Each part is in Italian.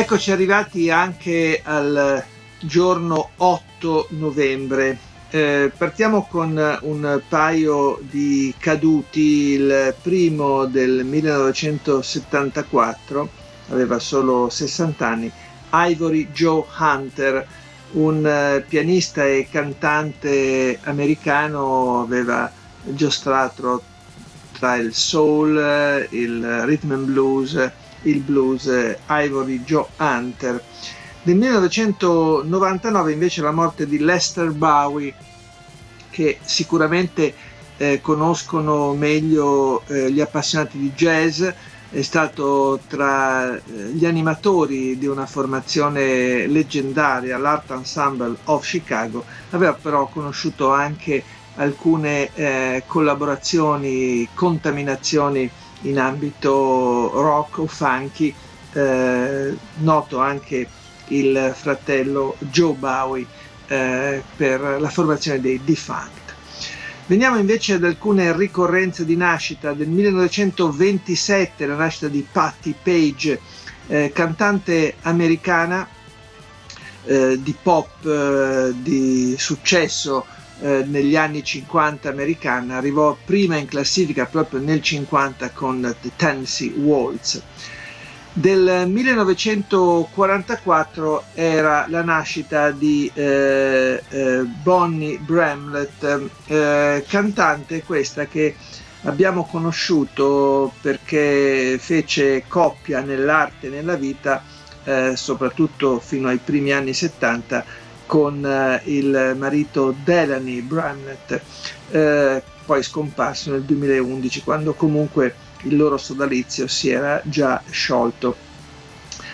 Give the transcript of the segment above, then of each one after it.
Eccoci arrivati anche al giorno 8 novembre. Eh, partiamo con un paio di caduti. Il primo del 1974, aveva solo 60 anni, Ivory Joe Hunter, un eh, pianista e cantante americano, aveva giostrato tra il soul, il rhythm and blues il blues Ivory Joe Hunter. Nel 1999 invece la morte di Lester Bowie, che sicuramente eh, conoscono meglio eh, gli appassionati di jazz, è stato tra eh, gli animatori di una formazione leggendaria, l'Art Ensemble of Chicago, aveva però conosciuto anche alcune eh, collaborazioni, contaminazioni in ambito rock o funky, eh, noto anche il fratello Joe Bowie eh, per la formazione dei Defunct. Veniamo invece ad alcune ricorrenze di nascita. Del 1927 la nascita di Patti Page, eh, cantante americana eh, di pop eh, di successo eh, negli anni 50 americana, arrivò prima in classifica proprio nel 50 con The Tennessee Waltz. Del 1944 era la nascita di eh, eh, Bonnie Bramlett, eh, cantante questa che abbiamo conosciuto perché fece coppia nell'arte e nella vita, eh, soprattutto fino ai primi anni 70, con eh, il marito Delany Brannett, eh, poi scomparso nel 2011 quando comunque il loro sodalizio si era già sciolto.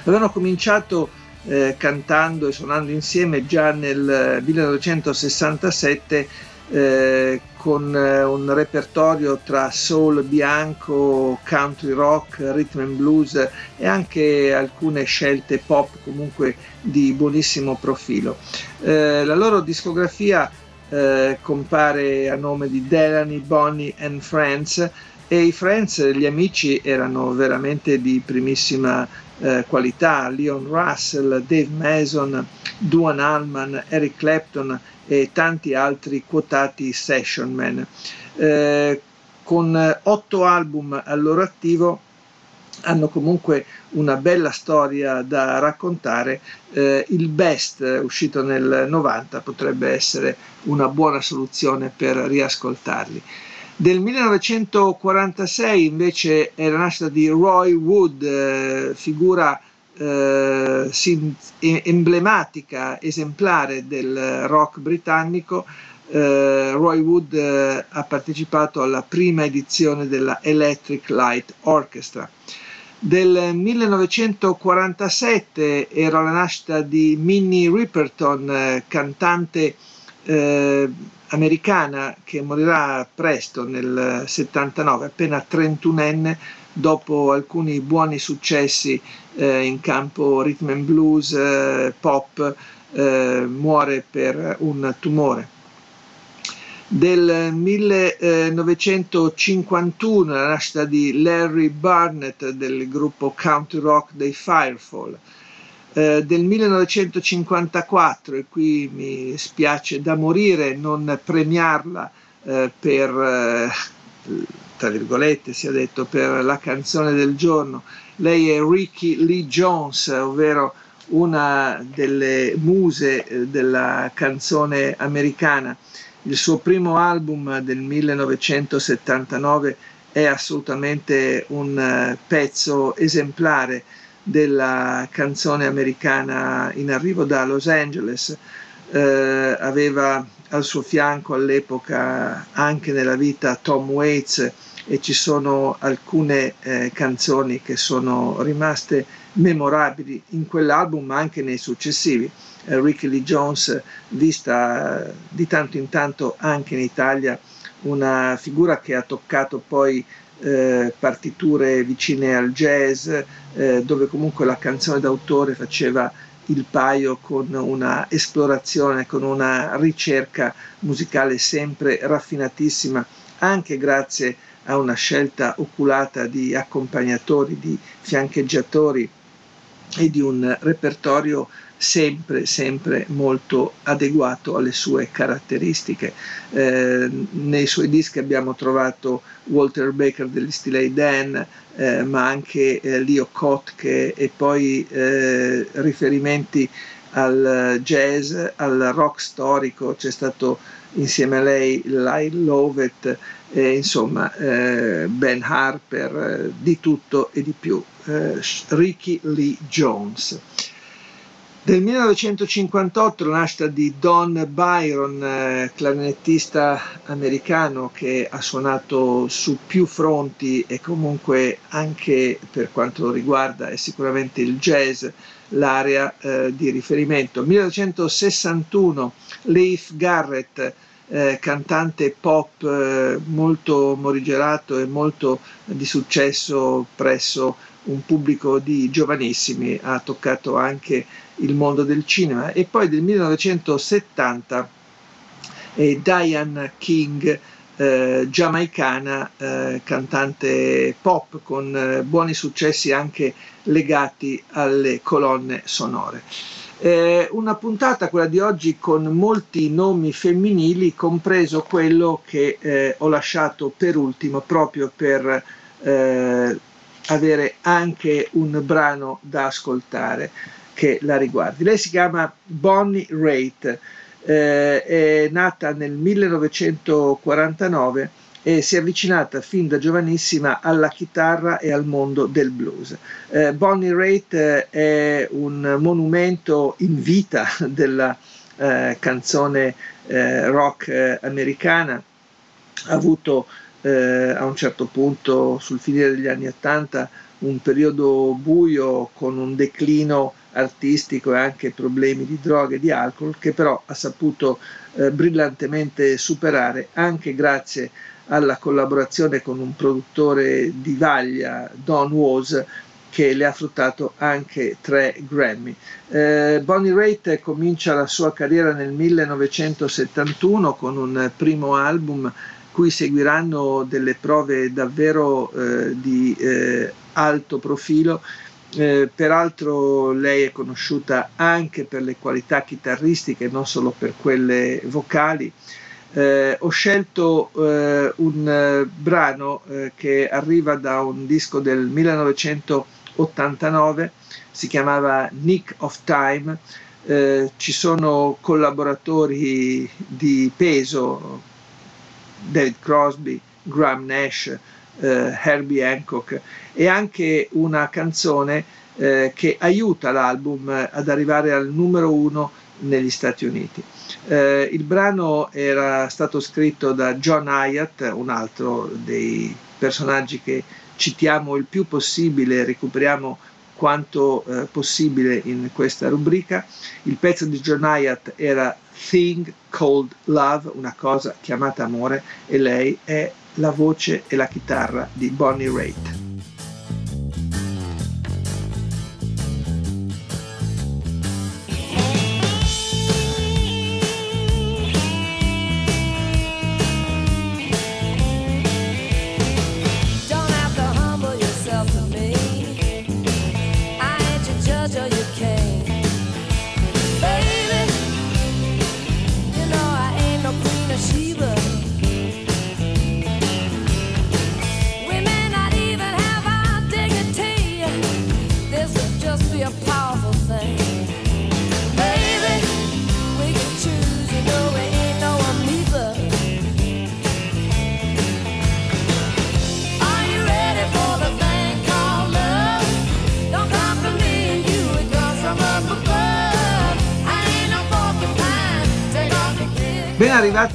Avevano cominciato eh, cantando e suonando insieme già nel 1967 eh, con eh, un repertorio tra soul bianco, country rock, rhythm and blues e anche alcune scelte pop comunque di buonissimo profilo. Eh, la loro discografia eh, compare a nome di Delany, Bonnie and Friends e i Friends, gli amici, erano veramente di primissima eh, qualità, Leon Russell, Dave Mason, Duan Allman, Eric Clapton e tanti altri quotati session man. Eh, con otto album al loro attivo hanno comunque una bella storia da raccontare. Eh, il best uscito nel 90 potrebbe essere una buona soluzione per riascoltarli. Del 1946 invece è la nascita di Roy Wood, eh, figura eh, emblematica, esemplare del rock britannico. Eh, Roy Wood eh, ha partecipato alla prima edizione della Electric Light Orchestra. Del 1947 era la nascita di Minnie Riperton, eh, cantante eh, americana che morirà presto nel 79, appena 31enne, dopo alcuni buoni successi eh, in campo rhythm and blues, eh, pop, eh, muore per un tumore. Del 1951 la nascita di Larry Barnett del gruppo country rock dei Firefall. Eh, del 1954, e qui mi spiace da morire non premiarla eh, per eh, tra virgolette sia detto, per la canzone del giorno. Lei è Ricky Lee Jones, ovvero una delle muse eh, della canzone americana. Il suo primo album del 1979 è assolutamente un eh, pezzo esemplare della canzone americana in arrivo da Los Angeles. Eh, aveva al suo fianco all'epoca anche nella vita Tom Waits e ci sono alcune eh, canzoni che sono rimaste memorabili in quell'album ma anche nei successivi. Eh, Ricky Lee Jones, vista di tanto in tanto anche in Italia, una figura che ha toccato poi eh, partiture vicine al jazz, eh, dove comunque la canzone d'autore faceva il paio con una esplorazione, con una ricerca musicale sempre raffinatissima, anche grazie a una scelta oculata di accompagnatori, di fiancheggiatori e di un repertorio sempre, sempre molto adeguato alle sue caratteristiche. Eh, nei suoi dischi abbiamo trovato Walter Baker degli Steely Dan, eh, ma anche eh, Leo Kotke e poi eh, riferimenti al jazz, al rock storico, c'è stato insieme a lei Lyle Lovett, eh, insomma eh, Ben Harper, eh, di tutto e di più, eh, Ricky Lee Jones. Del 1958 la nascita di Don Byron, eh, clarinettista americano che ha suonato su più fronti e comunque anche per quanto riguarda è sicuramente il jazz l'area eh, di riferimento. 1961 Leif Garrett, eh, cantante pop eh, molto morigerato e molto di successo presso un pubblico di giovanissimi, ha toccato anche il mondo del cinema e poi del 1970 è Diane King, eh, giamaicana, eh, cantante pop con eh, buoni successi anche legati alle colonne sonore. Eh, una puntata, quella di oggi, con molti nomi femminili, compreso quello che eh, ho lasciato per ultimo proprio per eh, avere anche un brano da ascoltare che la riguardi. Lei si chiama Bonnie Raitt, eh, è nata nel 1949 e si è avvicinata fin da giovanissima alla chitarra e al mondo del blues. Eh, Bonnie Raitt eh, è un monumento in vita della eh, canzone eh, rock eh, americana, ha avuto eh, a un certo punto sul finire degli anni 80 un periodo buio con un declino artistico e anche problemi di droga e di alcol che però ha saputo eh, brillantemente superare anche grazie alla collaborazione con un produttore di vaglia, Don Was, che le ha fruttato anche tre Grammy. Eh, Bonnie Raitt comincia la sua carriera nel 1971 con un primo album cui seguiranno delle prove davvero eh, di eh, alto profilo. Eh, peraltro lei è conosciuta anche per le qualità chitarristiche, non solo per quelle vocali. Eh, ho scelto eh, un eh, brano eh, che arriva da un disco del 1989, si chiamava Nick of Time, eh, ci sono collaboratori di peso, David Crosby, Graham Nash, Herbie Hancock e anche una canzone che aiuta l'album ad arrivare al numero uno negli Stati Uniti. Eh, il brano era stato scritto da John Hyatt, un altro dei personaggi che citiamo il più possibile, recuperiamo quanto eh, possibile in questa rubrica. Il pezzo di John Hyatt era Thing Called Love, una cosa chiamata amore, e lei è la voce e la chitarra di Bonnie Raitt.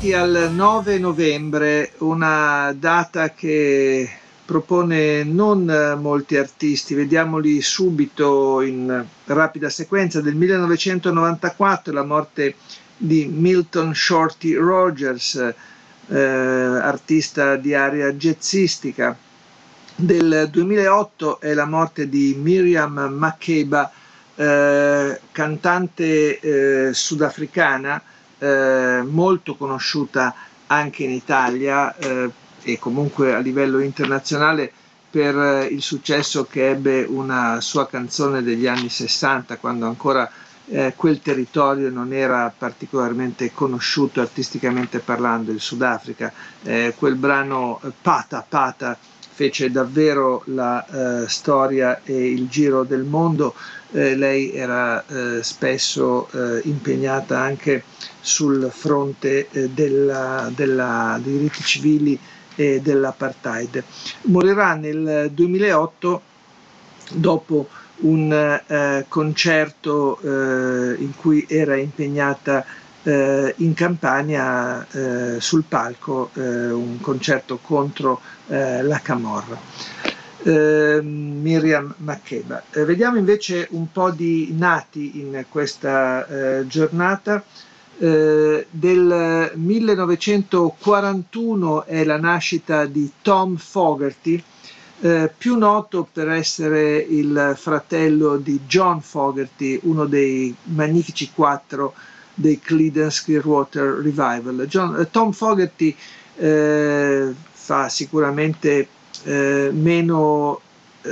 Arrivati al 9 novembre, una data che propone non molti artisti, vediamoli subito in rapida sequenza. Del 1994 la morte di Milton Shorty Rogers, eh, artista di area jazzistica. Del 2008 è la morte di Miriam Makeba, eh, cantante eh, sudafricana eh, molto conosciuta anche in Italia eh, e comunque a livello internazionale per eh, il successo che ebbe una sua canzone degli anni 60 quando ancora eh, quel territorio non era particolarmente conosciuto artisticamente parlando, il Sudafrica. Eh, quel brano eh, Pata Pata fece davvero la eh, storia e il giro del mondo. Eh, lei era eh, spesso impegnata anche sul fronte della, della, dei diritti civili e dell'apartheid. Morirà nel 2008 dopo un eh, concerto eh, in cui era impegnata eh, in Campania eh, sul palco, eh, un concerto contro eh, la Camorra. Miriam Makeba. vediamo invece un po' di nati in questa giornata. Eh, del 1941 è la nascita di Tom Fogerty, eh, più noto per essere il fratello di John Fogerty, uno dei magnifici quattro dei Creedence Clearwater Revival. John, eh, Tom Fogerty eh, fa sicuramente eh, meno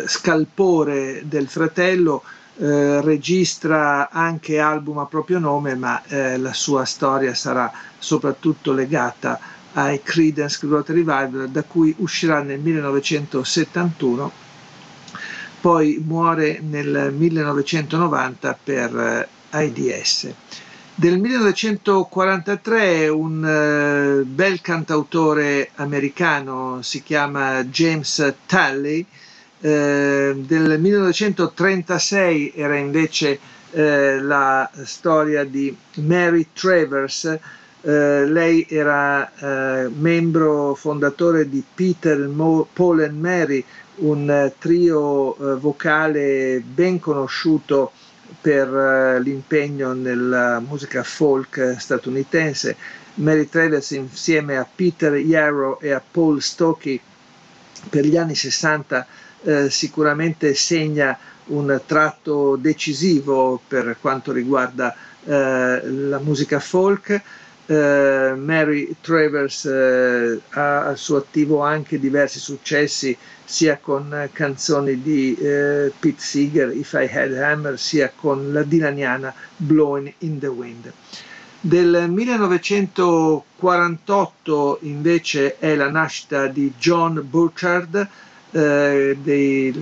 scalpore del fratello, eh, registra anche album a proprio nome, ma eh, la sua storia sarà soprattutto legata ai Creedence Clearwater Revival, da cui uscirà nel 1971, poi muore nel 1990 per eh, AIDS. Del 1943 un uh, bel cantautore americano si chiama James Talley, eh, del 1936 era invece eh, la storia di Mary Travers, eh, lei era eh, membro fondatore di Peter, Mo, Paul and Mary, un eh, trio eh, vocale ben conosciuto per l'impegno nella musica folk statunitense. Mary Travers insieme a Peter Yarrow e a Paul Stokey per gli anni 60 eh, sicuramente segna un tratto decisivo per quanto riguarda eh, la musica folk. Uh, Mary Travers uh, ha al suo attivo anche diversi successi sia con canzoni di uh, Pete Seeger, If I Had Hammer, sia con la dilaniana Blowing in the Wind. Del 1948 invece è la nascita di John Burchard, eh,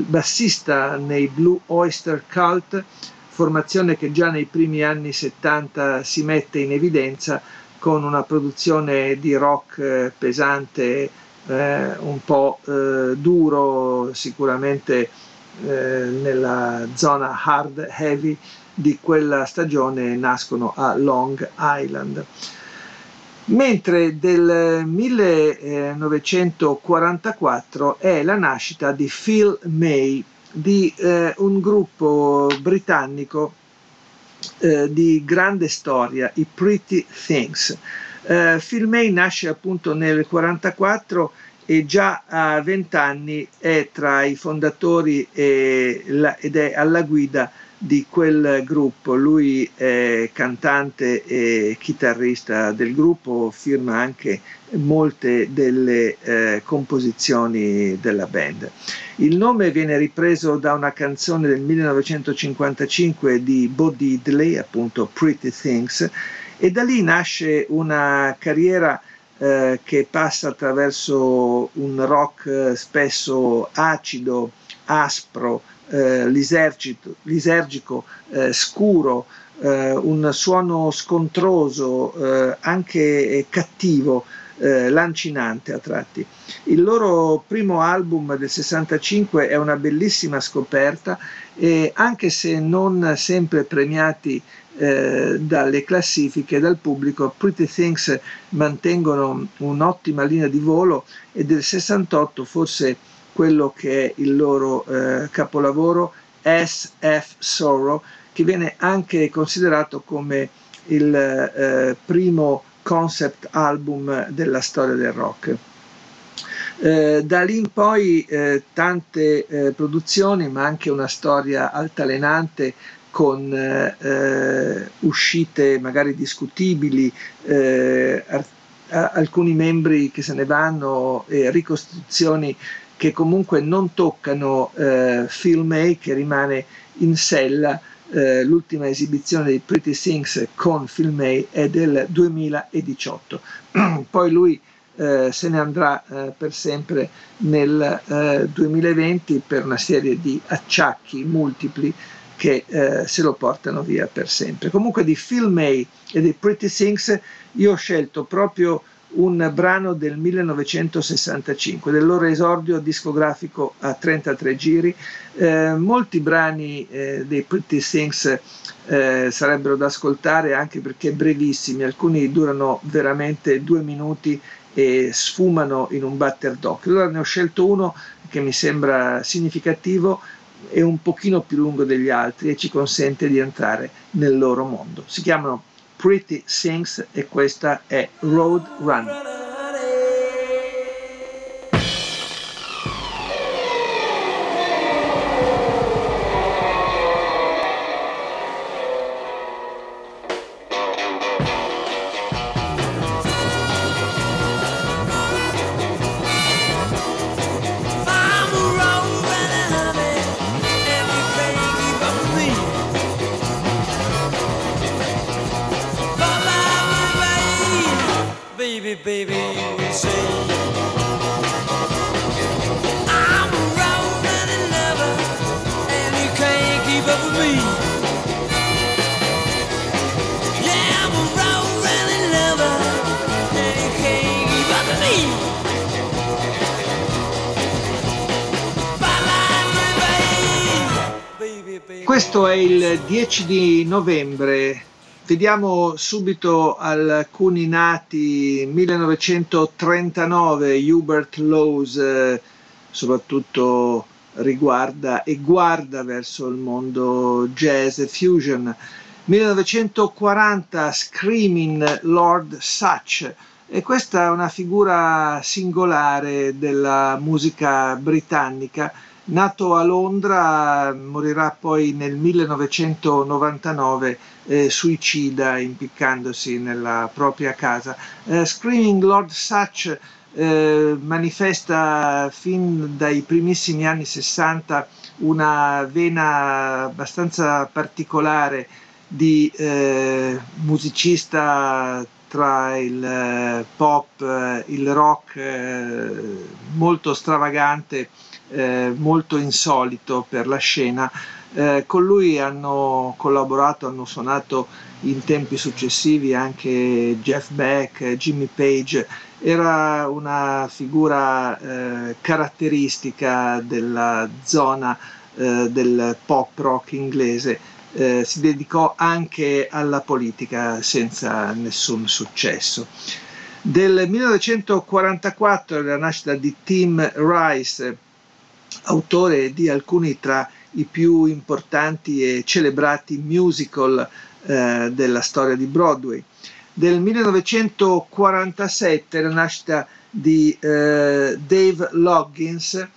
bassista nei Blue Oyster Cult, formazione che già nei primi anni 70 si mette in evidenza con una produzione di rock eh, pesante, eh, un po' eh, duro, sicuramente eh, nella zona hard heavy di quella stagione nascono a Long Island mentre del 1944 è la nascita di Phil May, di eh, un gruppo britannico eh, di grande storia, i Pretty Things. Eh, Phil May nasce appunto nel 1944 e già a 20 anni è tra i fondatori la, ed è alla guida di quel gruppo. Lui è cantante e chitarrista del gruppo, firma anche molte delle eh, composizioni della band. Il nome viene ripreso da una canzone del 1955 di Bo Diddley, appunto Pretty Things, e da lì nasce una carriera eh, che passa attraverso un rock eh, spesso acido, aspro, eh, lisergico, eh, scuro, eh, un suono scontroso, eh, anche cattivo, lancinante a tratti. Il loro primo album del 65 è una bellissima scoperta e anche se non sempre premiati eh, dalle classifiche, dal pubblico, Pretty Things mantengono un'ottima linea di volo e del 68 forse quello che è il loro eh, capolavoro SF Sorrow, che viene anche considerato come il eh, primo concept album della storia del rock. Eh, da lì in poi eh, tante eh, produzioni, ma anche una storia altalenante con eh, uscite magari discutibili, eh, alcuni membri che se ne vanno e ricostruzioni che comunque non toccano eh, Phil May che rimane in sella. Eh, l'ultima esibizione dei Pretty Things con Phil May è del 2018. Poi lui eh, se ne andrà eh, per sempre nel 2020 eh, per una serie di acciacchi multipli che eh, se lo portano via per sempre. Comunque di Phil May e dei Pretty Things io ho scelto proprio un brano del 1965, del loro esordio discografico a 33 giri. Eh, molti brani eh, dei Pretty Things eh, sarebbero da ascoltare anche perché brevissimi, alcuni durano veramente due minuti e sfumano in un batter d'occhio. Allora ne ho scelto uno che mi sembra significativo e un pochino più lungo degli altri e ci consente di entrare nel loro mondo. Si chiamano Pretty Things e questa è Road Run. 10 di novembre. Vediamo subito alcuni nati 1939, Hubert Laws, soprattutto riguarda e guarda verso il mondo jazz e fusion. 1940 Screaming Lord Such e questa è una figura singolare della musica britannica Nato a Londra, morirà poi nel 1999 eh, suicida impiccandosi nella propria casa. Eh, Screaming Lord Such eh, manifesta fin dai primissimi anni 60 una vena abbastanza particolare di eh, musicista tra il eh, pop, eh, il rock molto stravagante eh, molto insolito per la scena. Eh, con lui hanno collaborato, hanno suonato in tempi successivi anche Jeff Beck, Jimmy Page. Era una figura eh, caratteristica della zona eh, del pop rock inglese. Eh, si dedicò anche alla politica senza nessun successo. Del 1944 la nascita di Tim Rice, autore di alcuni tra i più importanti e celebrati musical eh, della storia di Broadway. Del 1947 la nascita di eh, Dave Loggins,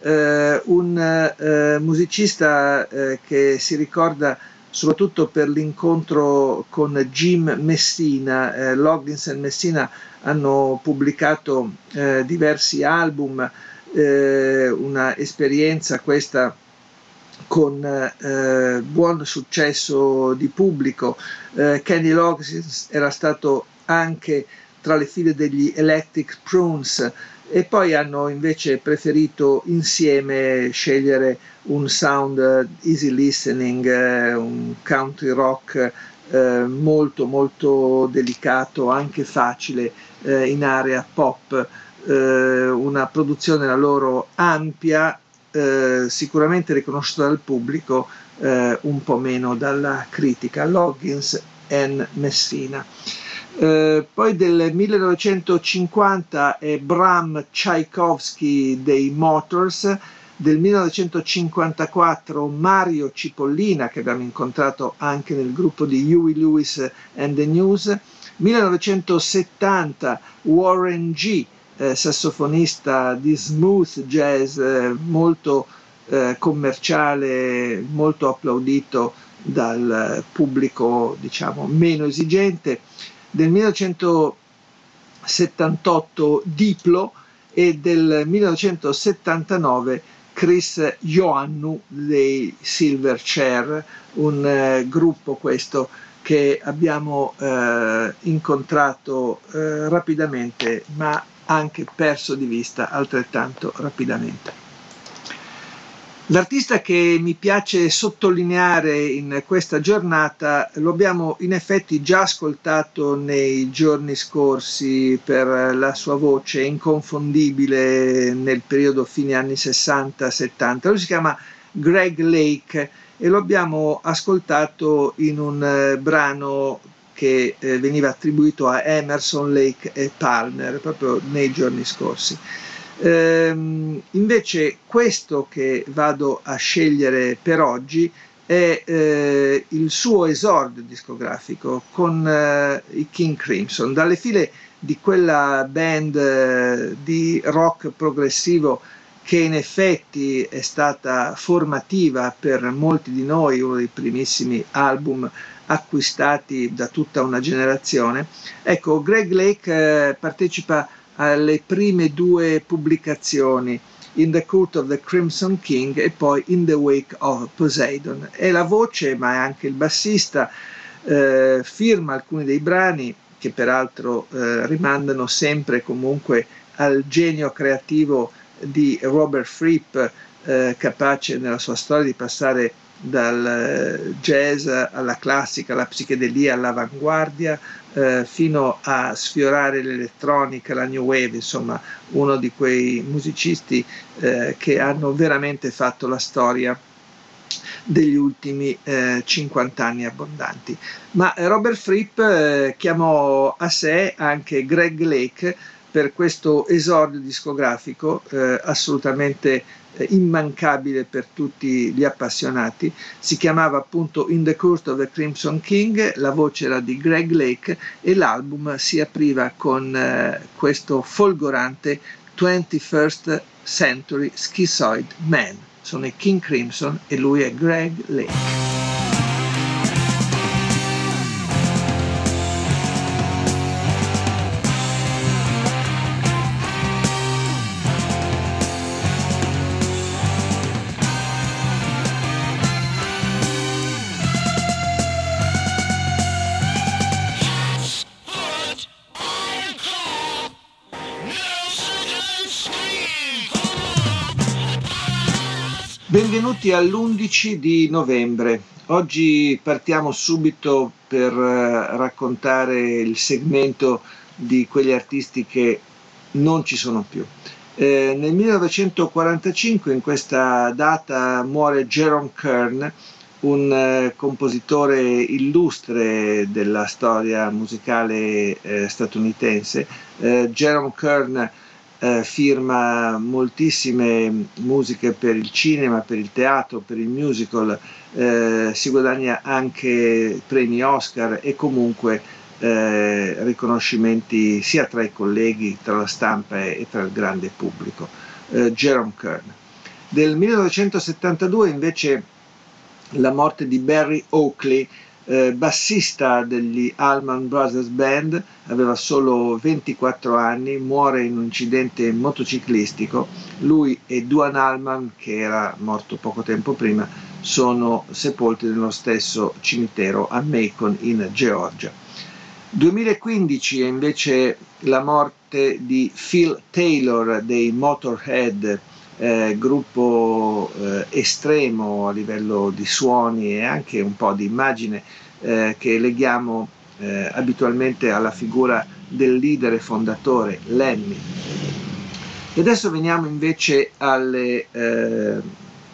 eh, un eh, musicista eh, che si ricorda soprattutto per l'incontro con Jim Messina. Eh, Loggins e Messina hanno pubblicato diversi album, eh, una esperienza questa con eh, buon successo di pubblico. Eh, Kenny Loggins era stato anche tra le file degli Electric Prunes e poi hanno invece preferito insieme scegliere un sound easy listening, eh, un country rock eh, molto molto delicato, anche facile eh, in area pop eh, una produzione la loro ampia, eh, sicuramente riconosciuta dal pubblico, eh, un po' meno dalla critica. Loggins e Messina. Eh, poi del 1950 è Bram Tchaikovsky dei Motors, del 1954 Mario Cipollina che abbiamo incontrato anche nel gruppo di Huey Lewis and the News, 1970 Warren G, eh, sassofonista di smooth jazz eh, molto eh, commerciale, molto applaudito dal pubblico diciamo meno esigente, del 1978 Diplo e del 1979 Chris Ioannou dei Silverchair, un eh, gruppo questo che abbiamo eh, incontrato eh, rapidamente ma anche perso di vista altrettanto rapidamente. L'artista che mi piace sottolineare in questa giornata lo abbiamo in effetti già ascoltato nei giorni scorsi per la sua voce inconfondibile nel periodo fine anni 60-70. Lui si chiama Greg Lake e lo abbiamo ascoltato in un eh, brano che eh, veniva attribuito a Emerson, Lake e Palmer proprio nei giorni scorsi. Ehm, invece questo che vado a scegliere per oggi è eh, il suo esordio discografico con eh, i King Crimson, dalle file di quella band eh, di rock progressivo che in effetti è stata formativa per molti di noi, uno dei primissimi album acquistati da tutta una generazione. Ecco, Greg Lake eh, partecipa alle prime due pubblicazioni In the Court of the Crimson King e poi In the Wake of Poseidon. È la voce, ma è anche il bassista, eh, firma alcuni dei brani che peraltro eh, rimandano sempre comunque al genio creativo di Robert Fripp, eh, capace nella sua storia di passare dal eh, jazz alla classica, alla psichedelia, all'avanguardia, eh, fino a sfiorare l'elettronica, la new wave, insomma uno di quei musicisti eh, che hanno veramente fatto la storia degli ultimi eh, 50 anni abbondanti. Ma Robert Fripp eh, chiamò a sé anche Greg Lake per questo esordio discografico eh, assolutamente eh, immancabile per tutti gli appassionati. Si chiamava appunto In the Court of the Crimson King, la voce era di Greg Lake e l'album si apriva con eh, questo folgorante 21st Century Schizoid Man. Sono i King Crimson e lui è Greg Lake. Benvenuti all'11 di novembre. Oggi partiamo subito per eh, raccontare il segmento di quegli artisti che non ci sono più. Eh, nel 1945, in questa data, muore Jerome Kern, un eh, compositore illustre della storia musicale eh, statunitense. Eh, Jerome Kern eh, firma moltissime musiche per il cinema, per il teatro, per il musical, eh, si guadagna anche premi Oscar e comunque eh, riconoscimenti sia tra i colleghi, tra la stampa e, tra il grande pubblico. Eh, Jerome Kern. Del 1972 invece la morte di Barry Oakley, eh, bassista degli Allman Brothers Band, aveva solo 24 anni, muore in un incidente motociclistico. Lui e Duan Allman, che era morto poco tempo prima, sono sepolti nello stesso cimitero a Macon in Georgia. 2015 è invece la morte di Phil Taylor dei Motorhead, eh, gruppo eh, estremo a livello di suoni e anche un po' di immagine eh, che leghiamo eh, abitualmente alla figura del leader e fondatore Lemmy. E adesso veniamo invece alle eh,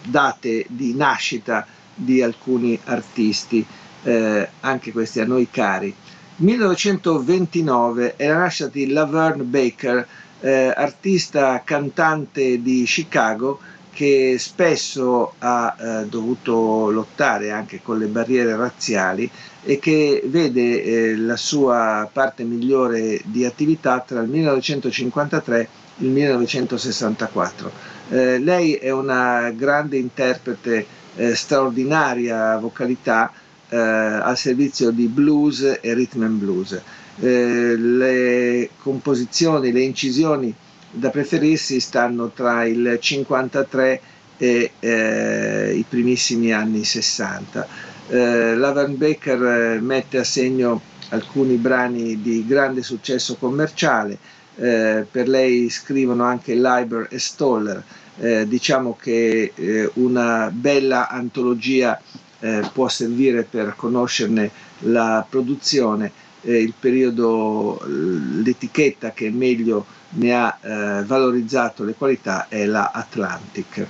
date di nascita di alcuni artisti, eh, anche questi a noi cari. 1929 è la nascita di Laverne Baker, eh, artista cantante di Chicago che spesso ha eh, dovuto lottare anche con le barriere razziali e che vede eh, la sua parte migliore di attività tra il 1953 e il 1964. Eh, lei è una grande interprete, eh, straordinaria vocalità eh, al servizio di blues e rhythm and blues. Eh, le composizioni, le incisioni da preferirsi stanno tra il 53 e eh, i primissimi anni 60. Eh, Lavan Baker eh, mette a segno alcuni brani di grande successo commerciale, eh, per lei scrivono anche Leiber e Stoller, eh, diciamo che una bella antologia può servire per conoscerne la produzione, il periodo, l'etichetta che meglio ne ha eh, valorizzato le qualità è la Atlantic.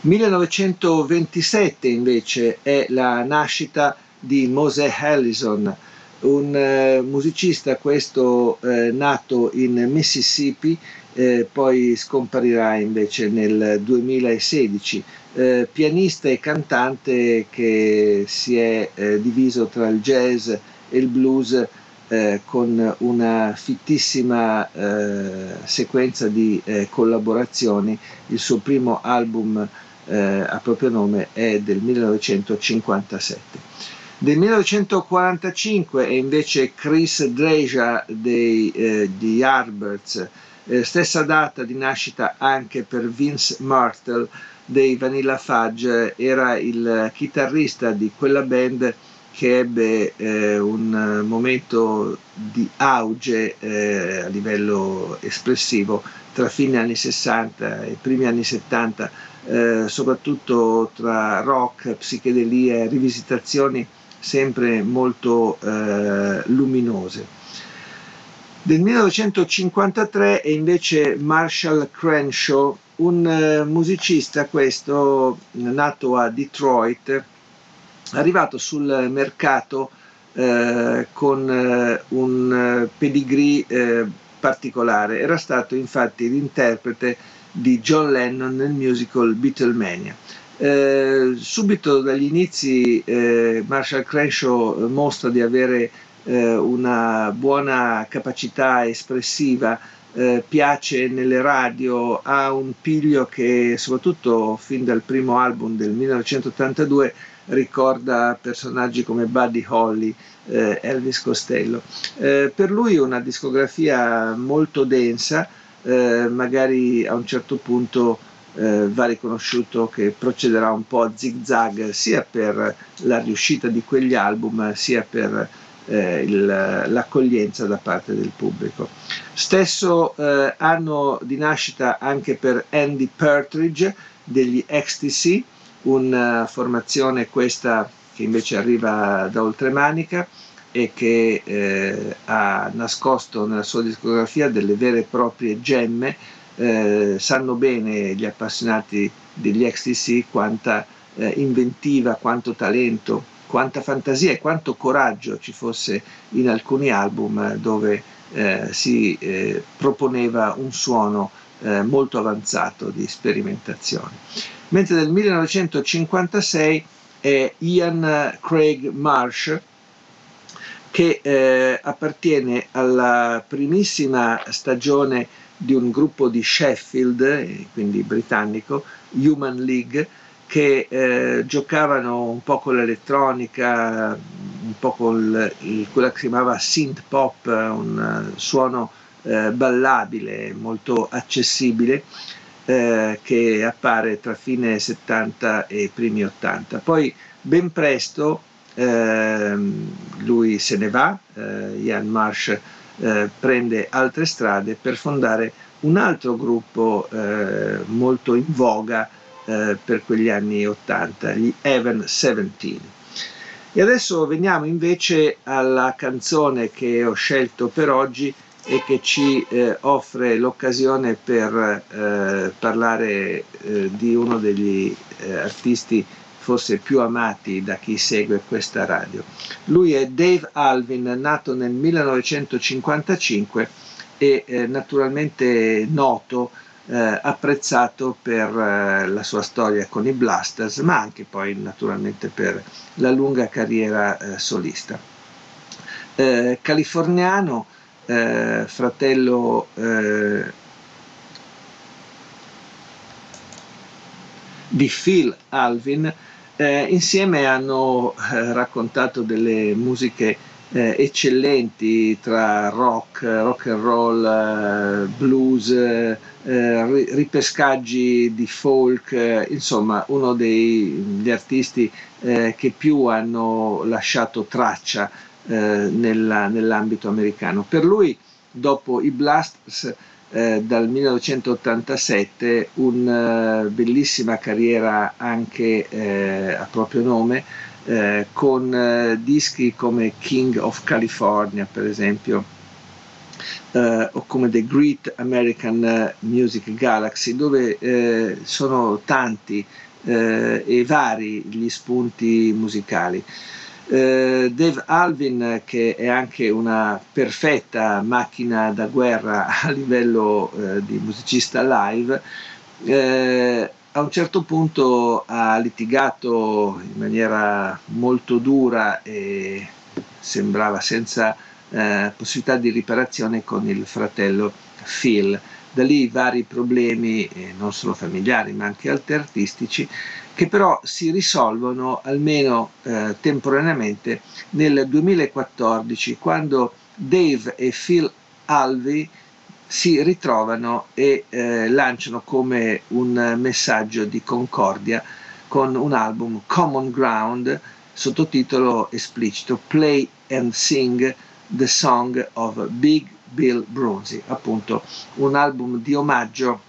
1927 invece è la nascita di Mosè Allison, un eh, musicista questo eh, nato in Mississippi, eh, poi scomparirà invece nel 2016, eh, pianista e cantante che si è eh, diviso tra il jazz e il blues eh, con una fittissima eh, sequenza di eh, collaborazioni. Il suo primo album eh, a proprio nome è del 1957. Del 1945 è invece Chris Dreja dei, eh, di Yardbirds, eh, stessa data di nascita anche per Vince Martel dei Vanilla Fudge, era il chitarrista di quella band che ebbe eh, un momento di auge eh, a livello espressivo tra fine anni 60 e primi anni 70, eh, soprattutto tra rock, psichedelie, rivisitazioni sempre molto eh, luminose. Del 1953 è invece Marshall Crenshaw, un eh, musicista questo nato a Detroit, arrivato sul mercato eh, con eh, un eh, pedigree eh, particolare. Era stato infatti l'interprete di John Lennon nel musical Beatlemania. Eh, subito dagli inizi eh, Marshall Crenshaw mostra di avere una buona capacità espressiva, piace nelle radio, ha un piglio che soprattutto fin dal primo album del 1982 ricorda personaggi come Buddy Holly, eh, Elvis Costello. Eh, per lui una discografia molto densa, eh, magari a un certo punto eh, va riconosciuto che procederà un po' a zig zag sia per la riuscita di quegli album sia per eh, il, l'accoglienza da parte del pubblico. Stesso eh, anno di nascita anche per Andy Partridge degli XTC, una formazione questa che invece arriva da oltremanica e che eh, ha nascosto nella sua discografia delle vere e proprie gemme. Eh, sanno bene gli appassionati degli XTC quanta eh, inventiva, quanto talento, quanta fantasia e quanto coraggio ci fosse in alcuni album dove eh, si eh, proponeva un suono eh, molto avanzato di sperimentazione. Mentre nel 1956 è Ian Craig Marsh che eh, appartiene alla primissima stagione di un gruppo di Sheffield, eh, quindi britannico, Human League, che eh, giocavano un po' con l'elettronica, un po' con quella che si chiamava synth pop, un suono eh, ballabile, molto accessibile, eh, che appare tra fine 70 e primi 80. Poi ben presto eh, lui se ne va, eh, Ian Marsh eh, prende altre strade per fondare un altro gruppo eh, molto in voga per quegli anni 80, gli Even 17. E adesso veniamo invece alla canzone che ho scelto per oggi, e che ci eh, offre l'occasione per eh, parlare eh, di uno degli eh, artisti forse più amati da chi segue questa radio. Lui è Dave Alvin, nato nel 1955 e eh, naturalmente noto, eh, apprezzato per eh, la sua storia con i Blasters, ma anche poi naturalmente per la lunga carriera eh, solista. Eh, californiano, eh, fratello di Phil Alvin, eh, insieme hanno eh, raccontato delle musiche eh, eccellenti tra rock, rock and roll, eh, blues, eh, ripescaggi di folk, eh, insomma uno degli artisti che più hanno lasciato traccia nella, nell'ambito americano. Per lui, dopo i Blasters, eh, dal 1987 una bellissima carriera anche eh, a proprio nome eh, con eh, dischi come King of California per esempio eh, o come The Great American Music Galaxy dove sono tanti e vari gli spunti musicali. Eh, Dave Alvin, che è anche una perfetta macchina da guerra a livello eh, di musicista live, eh, a un certo punto ha litigato in maniera molto dura e sembrava senza eh, possibilità di riparazione con il fratello Phil. Da lì vari problemi, eh, non solo familiari ma anche altri artistici, che però si risolvono almeno eh, temporaneamente nel 2014 quando Dave e Phil Alvey si ritrovano e eh, lanciano come un messaggio di concordia con un album Common Ground sottotitolo esplicito Play and Sing the Song of Big Bill Bronzy, appunto un album di omaggio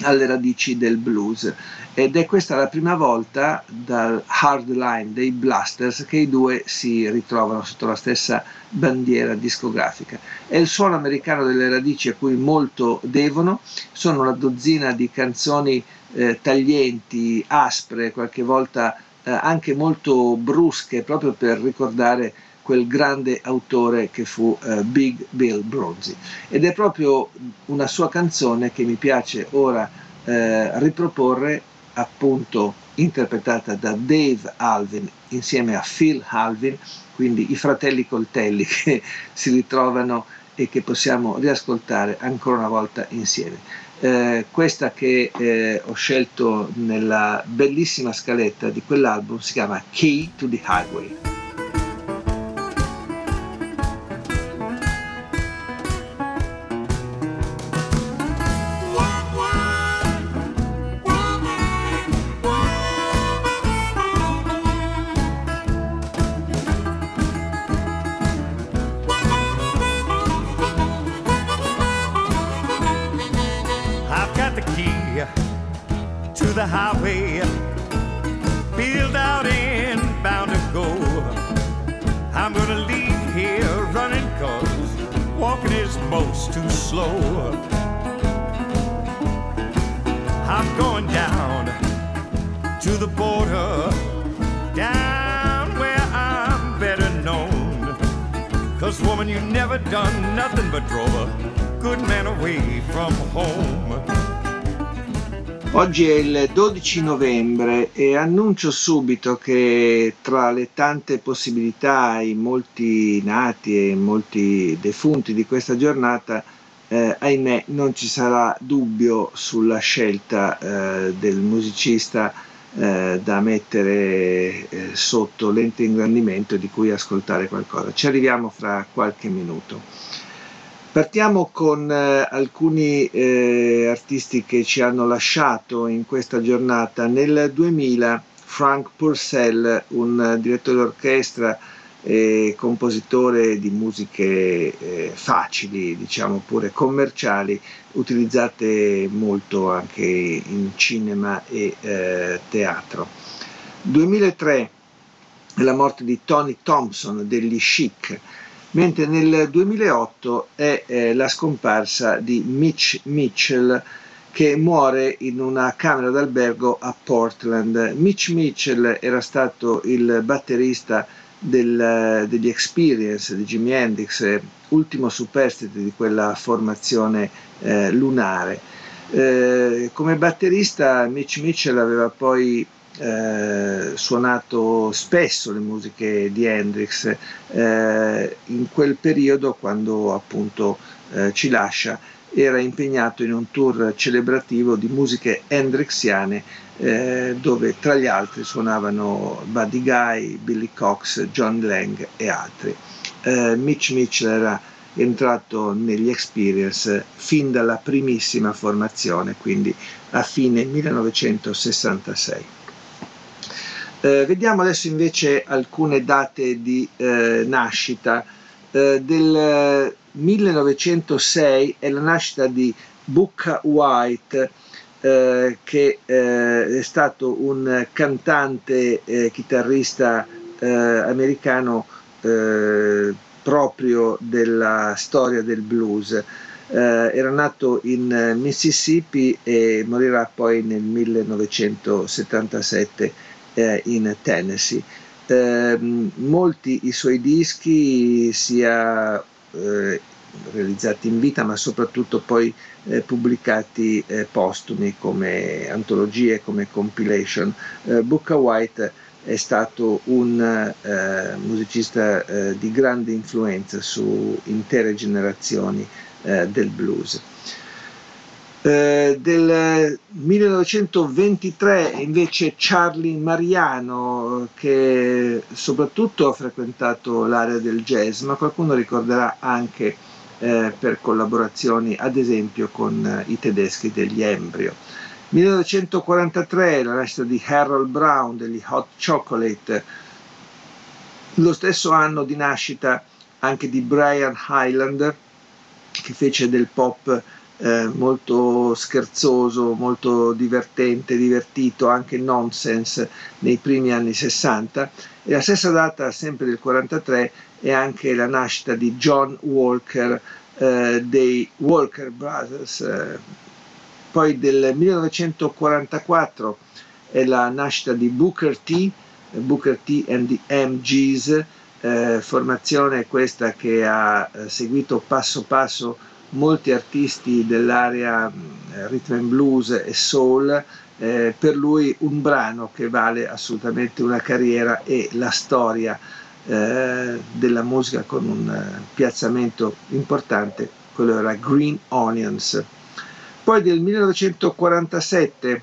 alle radici del blues ed è questa la prima volta dal hardline dei Blasters che i due si ritrovano sotto la stessa bandiera discografica. È il suono americano delle radici a cui molto devono, sono una dozzina di canzoni eh, taglienti, aspre, qualche volta eh, anche molto brusche, proprio per ricordare quel grande autore che fu uh, Big Bill Bronzy. Ed è proprio una sua canzone che mi piace ora uh, riproporre, appunto interpretata da Dave Alvin insieme a Phil Alvin, quindi i fratelli coltelli che si ritrovano e che possiamo riascoltare ancora una volta insieme. Eh, questa che eh, ho scelto nella bellissima scaletta di quell'album si chiama Key to the Highway. Oggi è il 12 novembre e annuncio subito che tra le tante possibilità, i molti nati e molti defunti di questa giornata, eh, ahimè non ci sarà dubbio sulla scelta eh, del musicista eh, da mettere eh, sotto lente ingrandimento di cui ascoltare qualcosa. Ci arriviamo fra qualche minuto. Partiamo con eh, alcuni eh, artisti che ci hanno lasciato in questa giornata. Nel 2000 Frank Purcell, un direttore d'orchestra e compositore di musiche eh, facili, diciamo pure commerciali, utilizzate molto anche in cinema e eh, teatro. 2003 la morte di Tony Thompson degli Chic mentre nel 2008 è eh, la scomparsa di Mitch Mitchell, che muore in una camera d'albergo a Portland. Mitch Mitchell era stato il batterista del, degli Experience di Jimi Hendrix, ultimo superstite di quella formazione eh, lunare. Eh, come batterista Mitch Mitchell aveva poi eh, suonato spesso le musiche di Hendrix eh, in quel periodo quando appunto eh, ci lascia era impegnato in un tour celebrativo di musiche hendrixiane eh, dove tra gli altri suonavano Buddy Guy, Billy Cox, John Lang e altri. Eh, Mitch Mitchell era entrato negli Experience fin dalla primissima formazione, quindi a fine 1966. Eh, vediamo adesso invece alcune date di eh, nascita. Eh, del 1906 è la nascita di Booker White, eh, che eh, è stato un cantante chitarrista eh, americano eh, proprio della storia del blues. Eh, era nato in Mississippi e morirà poi nel 1977 in Tennessee. Eh, molti i suoi dischi, sia eh, realizzati in vita, ma soprattutto poi eh, pubblicati eh, postumi come antologie, come compilation. Eh, Booker White è stato un eh, musicista eh, di grande influenza su intere generazioni eh, del blues. Del 1923 invece Charlie Mariano che soprattutto ha frequentato l'area del jazz ma qualcuno ricorderà anche eh, per collaborazioni ad esempio con eh, i tedeschi degli Embryo. 1943 la nascita di Harold Brown degli Hot Chocolate, lo stesso anno di nascita anche di Brian Highland che fece del pop eh, molto scherzoso, molto divertente, divertito, anche nonsense nei primi anni 60 e la stessa data, sempre del 43, è anche la nascita di John Walker eh, dei Walker Brothers. Eh. Poi del 1944 è la nascita di Booker T, Booker T and the MGs, eh, formazione questa che ha eh, seguito passo passo molti artisti dell'area eh, rhythm and blues e soul, eh, per lui un brano che vale assolutamente una carriera e la storia eh, della musica con un eh, piazzamento importante, quello era Green Onions. Poi del 1947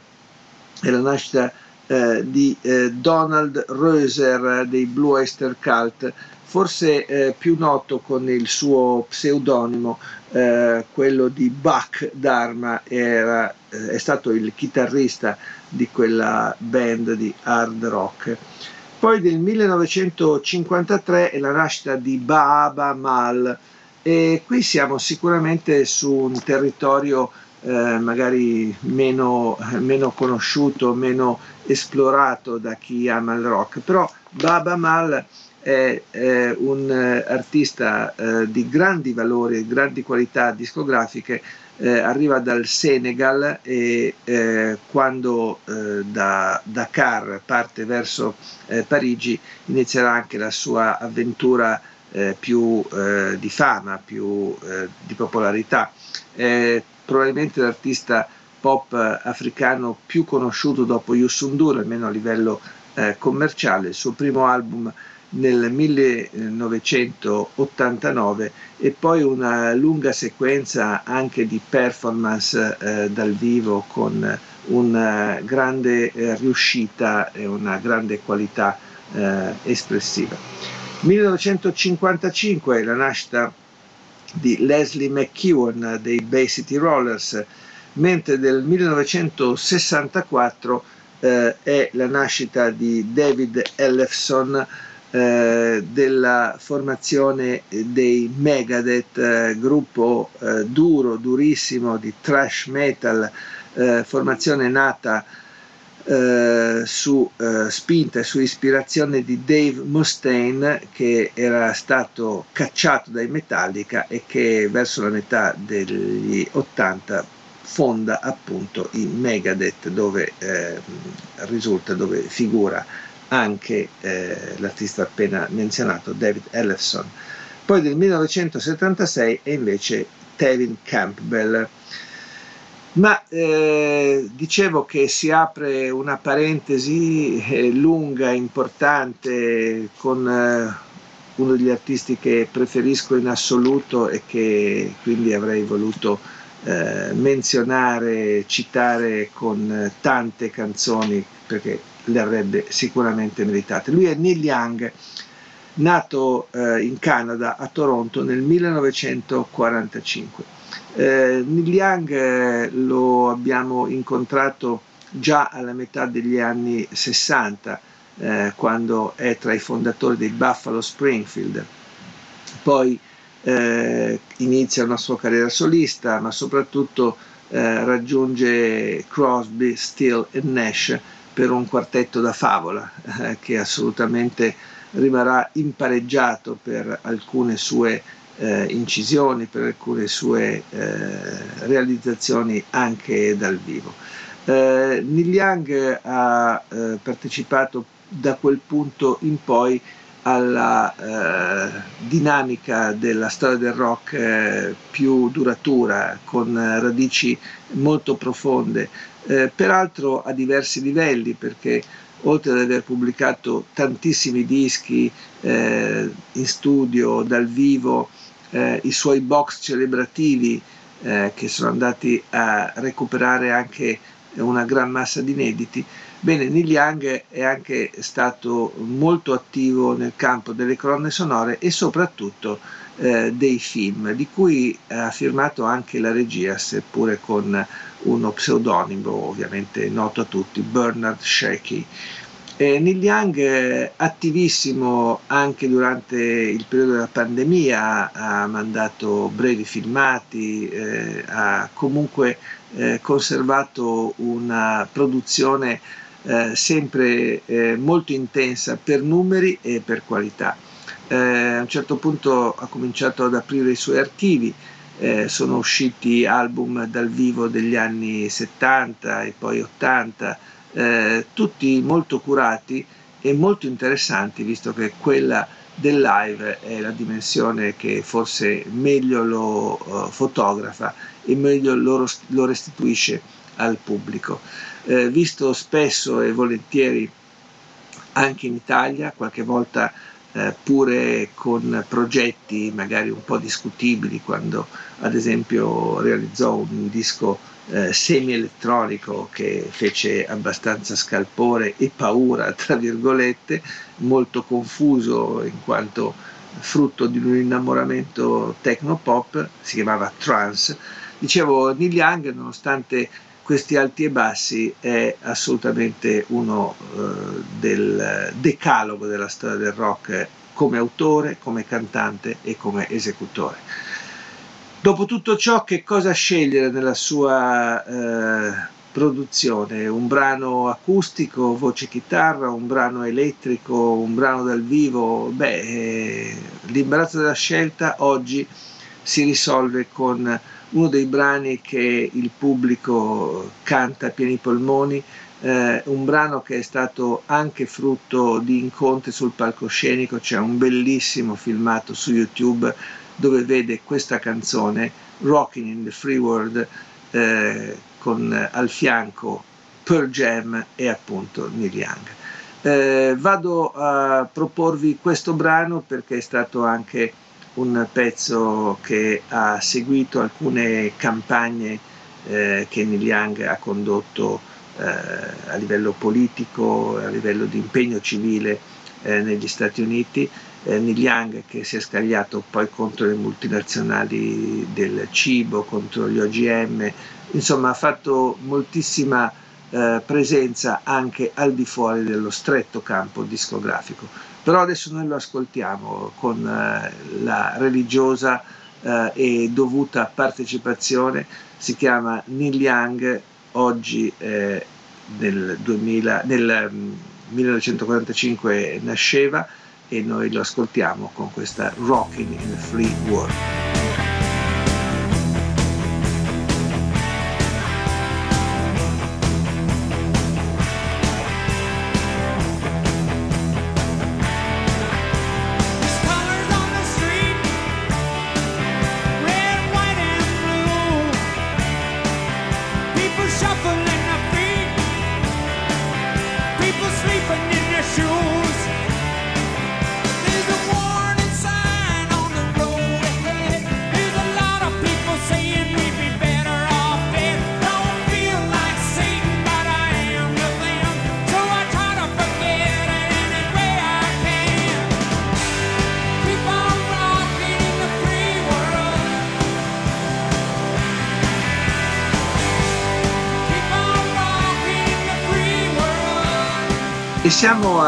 è la nascita eh, di eh, Donald Röser dei Blue Oyster Cult, forse eh, più noto con il suo pseudonimo, eh, quello di Buck Dharma, era, eh, è stato il chitarrista di quella band di hard rock. Poi del 1953 è la nascita di Baaba Mal e qui siamo sicuramente su un territorio eh, magari meno, meno, conosciuto, meno esplorato da chi ama il rock, però Baba Mal è, è un eh, artista eh, di grandi valori, grandi qualità discografiche, eh, arriva dal Senegal e eh, quando da Dakar parte verso Parigi inizierà anche la sua avventura più di fama, più di popolarità. È probabilmente l'artista pop africano più conosciuto dopo Yusundur, almeno a livello commerciale. Il suo primo album nel 1989 e poi una lunga sequenza anche di performance eh, dal vivo con una grande eh, riuscita e una grande qualità eh, espressiva. 1955 la nascita di Leslie McKeown dei Bay City Rollers, mentre del 1964 eh, è la nascita di David Ellefson eh, della formazione dei Megadeth, eh, gruppo eh, duro, durissimo di thrash metal, eh, formazione nata eh, su spinta e su ispirazione di Dave Mustaine che era stato cacciato dai Metallica e che verso la metà degli 80 fonda appunto i Megadeth dove eh, risulta, dove figura anche eh, l'artista appena menzionato David Ellefson. Poi del 1976 è invece Tevin Campbell. Ma eh, dicevo che si apre una parentesi eh, lunga, importante, con eh, uno degli artisti che preferisco in assoluto e che quindi avrei voluto eh, menzionare, citare con tante canzoni perché le avrebbe sicuramente meritate. Lui è Neil Young, nato eh, in Canada, a Toronto nel 1945. Eh, Neil Young eh, lo abbiamo incontrato già alla metà degli anni 60, eh, quando è tra i fondatori dei Buffalo Springfield. Poi eh, inizia una sua carriera solista, ma soprattutto eh, raggiunge Crosby, Steele e Nash per un quartetto da favola che assolutamente rimarrà impareggiato per alcune sue eh, incisioni, per alcune sue eh, realizzazioni anche dal vivo. Eh, Neil Young ha eh, partecipato da quel punto in poi alla eh, dinamica della storia del rock eh, più duratura, con radici molto profonde, eh, peraltro a diversi livelli, perché oltre ad aver pubblicato tantissimi dischi eh, in studio, dal vivo, eh, i suoi box celebrativi eh, che sono andati a recuperare anche una gran massa di inediti, Bene, Neil Young è anche stato molto attivo nel campo delle colonne sonore e soprattutto eh, dei film, di cui ha firmato anche la regia, seppure con uno pseudonimo ovviamente noto a tutti, Bernard Shaky. Eh, Neil Young, attivissimo anche durante il periodo della pandemia, ha mandato brevi filmati, eh, ha comunque eh, conservato una produzione eh, sempre eh, molto intensa per numeri e per qualità. Eh, a un certo punto ha cominciato ad aprire i suoi archivi, eh, sono usciti album dal vivo degli anni 70 e poi 80, eh, tutti molto curati e molto interessanti, visto che quella del live è la dimensione che forse meglio lo uh, fotografa e meglio lo, lo restituisce al pubblico. Eh, visto spesso e volentieri anche in Italia, qualche volta eh, pure con progetti magari un po' discutibili, quando ad esempio realizzò un disco eh, semi-elettronico che fece abbastanza scalpore e paura, tra virgolette, molto confuso in quanto frutto di un innamoramento techno-pop, si chiamava Trance. Dicevo, Neil Young, nonostante questi alti e bassi è assolutamente uno eh, del decalogo della storia del rock come autore, come cantante e come esecutore. Dopo tutto ciò, che cosa scegliere nella sua eh, produzione? Un brano acustico, voce chitarra, un brano elettrico, un brano dal vivo? Beh, eh, l'imbarazzo della scelta oggi si risolve con uno dei brani che il pubblico canta a pieni polmoni, eh, un brano che è stato anche frutto di incontri sul palcoscenico, c'è un bellissimo filmato su YouTube dove vede questa canzone, Rocking in the Free World, eh, con eh, al fianco Pearl Jam e appunto Neil Young. Eh, vado a proporvi questo brano perché è stato anche un pezzo che ha seguito alcune campagne eh, che Neil Young ha condotto eh, a livello politico, a livello di impegno civile eh, negli Stati Uniti. Eh, Neil Young che si è scagliato poi contro le multinazionali del cibo, contro gli OGM, insomma ha fatto moltissima eh, presenza anche al di fuori dello stretto campo discografico. Però adesso noi lo ascoltiamo con eh, la religiosa eh, e dovuta partecipazione, si chiama Neil Young, oggi eh, nel, 2000, nel 1945 mm, nasceva e noi lo ascoltiamo con questa Rocking in the Free World.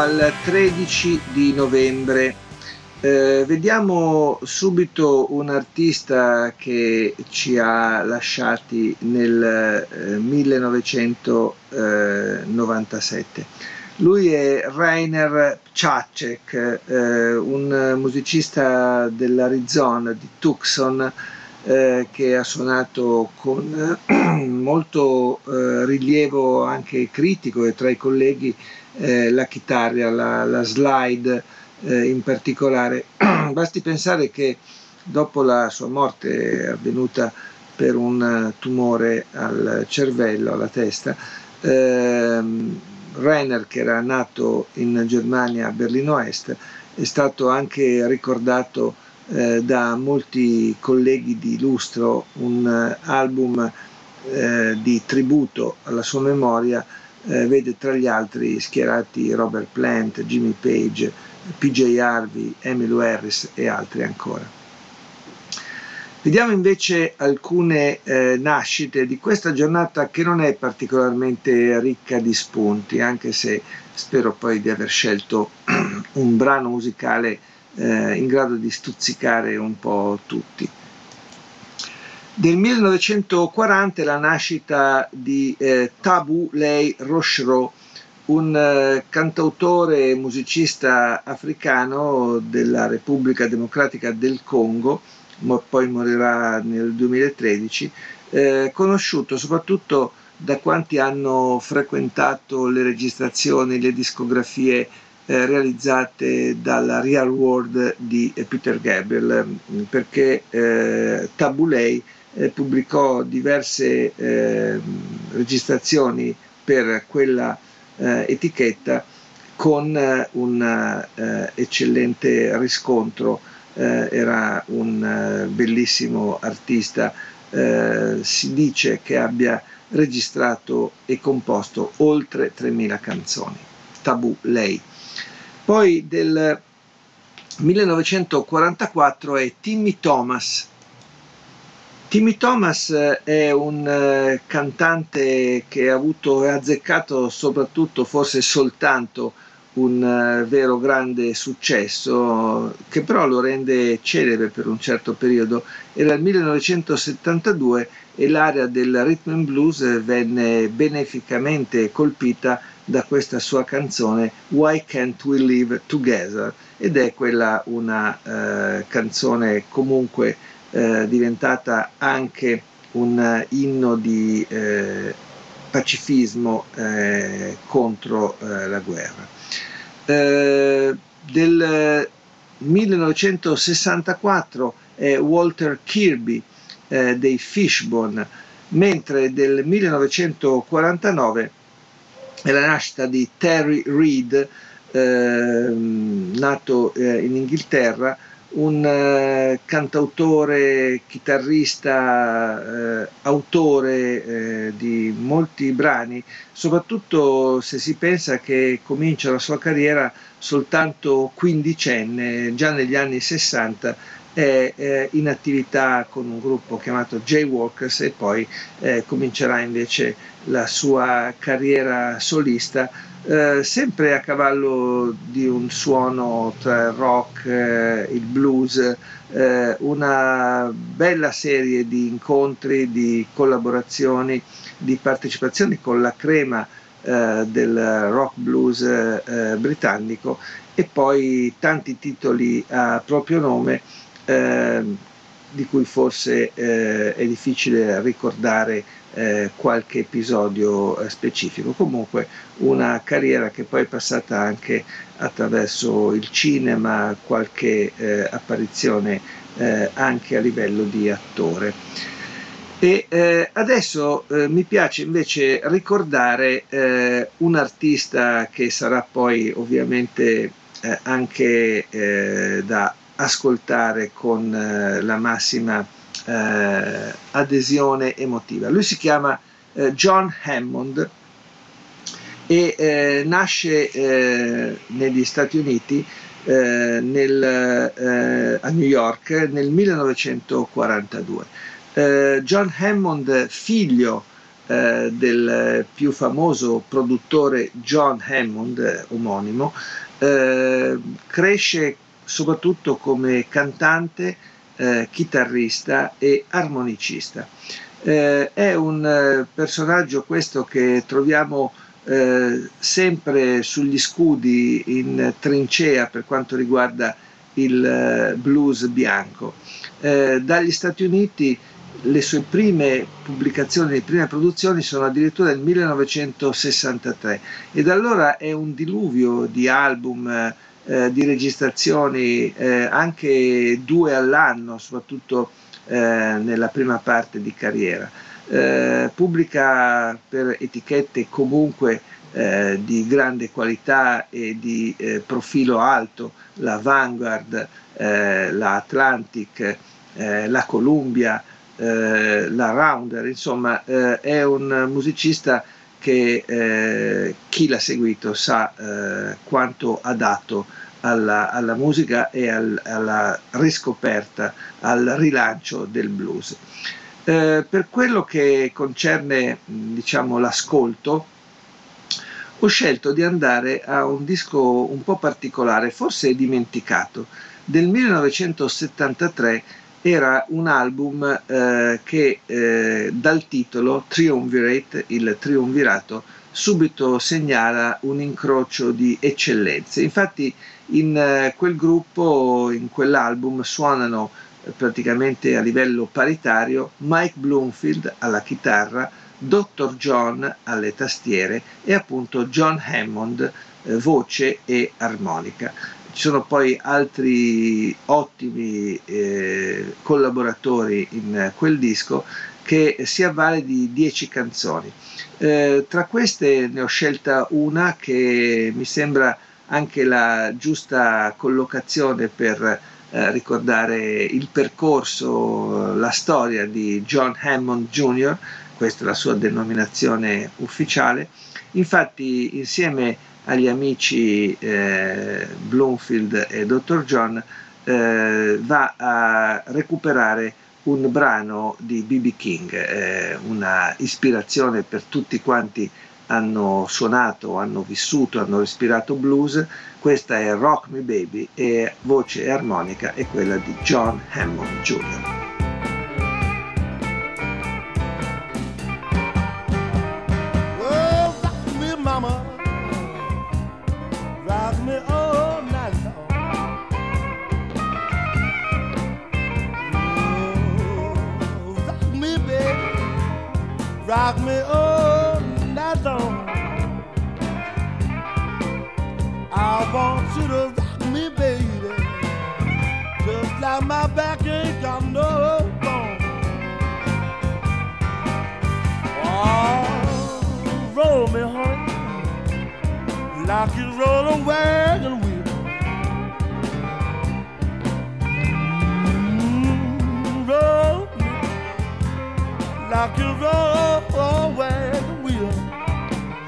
Al 13 di novembre. Eh, vediamo subito un artista che ci ha lasciati nel eh, 1997. Lui è Rainer Pchacek, eh, un musicista dell'Arizona, di Tucson, eh, che ha suonato con molto eh, rilievo anche critico e tra i colleghi eh, la chitarra, la, la slide eh, in particolare. Basti pensare che dopo la sua morte avvenuta per un tumore al cervello, alla testa, ehm, Renner, che era nato in Germania a Berlino Est, è stato anche ricordato eh, da molti colleghi di Lustro un uh, album eh, di tributo alla sua memoria eh, vede tra gli altri schierati Robert Plant, Jimmy Page, PJ Harvey, Emily Harris e altri ancora. Vediamo invece alcune eh, nascite di questa giornata che non è particolarmente ricca di spunti, anche se spero poi di aver scelto un brano musicale eh, in grado di stuzzicare un po' tutti. Del 1940 è la nascita di eh, Tabu Lei Rochereau, un eh, cantautore e musicista africano della Repubblica Democratica del Congo, mo, poi morirà nel 2013, eh, conosciuto soprattutto da quanti hanno frequentato le registrazioni, le discografie eh, realizzate dalla Real World di Peter Gabriel, perché eh, Tabu Lei eh, pubblicò diverse eh, registrazioni per quella eh, etichetta con eh, un eh, eccellente riscontro, eh, era un bellissimo artista, si dice che abbia registrato e composto oltre 3.000 canzoni. Tabù, lei. Poi del 1944 è Timmy Thomas, Timmy Thomas eh, è un eh, cantante che ha avuto e azzeccato soprattutto, forse soltanto, un uh, vero grande successo che però lo rende celebre per un certo periodo. Era il 1972 e l'area del rhythm and blues venne beneficamente colpita da questa sua canzone Why Can't We Live Together ed è quella una uh, canzone comunque eh, diventata anche un inno di eh, pacifismo eh, contro eh, la guerra. Eh, del 1964 è Walter Kirby dei Fishbone, mentre del 1949 è la nascita di Terry Reid, nato in Inghilterra, un eh, cantautore, chitarrista, eh, autore eh, di molti brani, soprattutto se si pensa che comincia la sua carriera soltanto quindicenne, già negli anni 60 è in attività con un gruppo chiamato Jaywalkers e poi eh, comincerà invece la sua carriera solista eh, sempre a cavallo di un suono tra il rock, eh, il blues, eh, una bella serie di incontri, di collaborazioni, di partecipazioni con la crema eh, del rock blues eh, britannico e poi tanti titoli a proprio nome di cui forse è difficile ricordare eh, qualche episodio eh, specifico. Comunque una carriera che poi è passata anche attraverso il cinema, qualche eh, apparizione eh, anche a livello di attore. E eh, adesso eh, mi piace invece ricordare un artista che sarà poi ovviamente anche da ascoltare con la massima eh, adesione emotiva. Lui si chiama eh, John Hammond e eh, nasce eh, negli Stati Uniti, eh, nel, eh, a New York, nel 1942. John Hammond, figlio eh, del più famoso produttore John Hammond, eh, omonimo, eh, cresce soprattutto come cantante, eh, chitarrista e armonicista. Eh, è un eh, personaggio questo che troviamo eh, sempre sugli scudi in trincea per quanto riguarda il eh, blues bianco. Eh, dagli Stati Uniti le sue prime pubblicazioni, le prime produzioni sono addirittura del 1963 e da allora è un diluvio di album, eh, di registrazioni, eh, anche due all'anno, soprattutto eh, nella prima parte di carriera. Eh, pubblica per etichette comunque eh, di grande qualità e di eh, profilo alto, la Vanguard, la Atlantic, la Columbia, la Rounder, insomma è un musicista che eh, chi l'ha seguito sa eh, quanto ha dato alla, alla musica e al, alla riscoperta, al rilancio del blues. Eh, per quello che concerne diciamo, l'ascolto, ho scelto di andare a un disco un po' particolare, forse dimenticato, del 1973 era un album eh, che eh, dal titolo Triumvirate, il triumvirato, subito segnala un incrocio di eccellenze. Infatti in eh, quel gruppo, in quell'album, suonano eh, praticamente a livello paritario Mike Bloomfield alla chitarra, Dr. John alle tastiere e appunto John Hammond eh, voce e armonica ci sono poi altri ottimi eh, collaboratori in quel disco che si avvale di 10 canzoni. Eh, tra queste ne ho scelta una che mi sembra anche la giusta collocazione per eh, ricordare il percorso, la storia di John Hammond Jr., questa è la sua denominazione ufficiale. Infatti insieme agli amici eh, Bloomfield e Dr. John eh, va a recuperare un brano di B.B. King, eh, una ispirazione per tutti quanti hanno suonato, hanno vissuto, hanno respirato blues. Questa è Rock Me Baby e voce armonica è quella di John Hammond Jr. I want you to rock me, baby, just like my back ain't got no bone. Oh, roll me, honey, like you roll a wagon wheel. Mm, roll me like you roll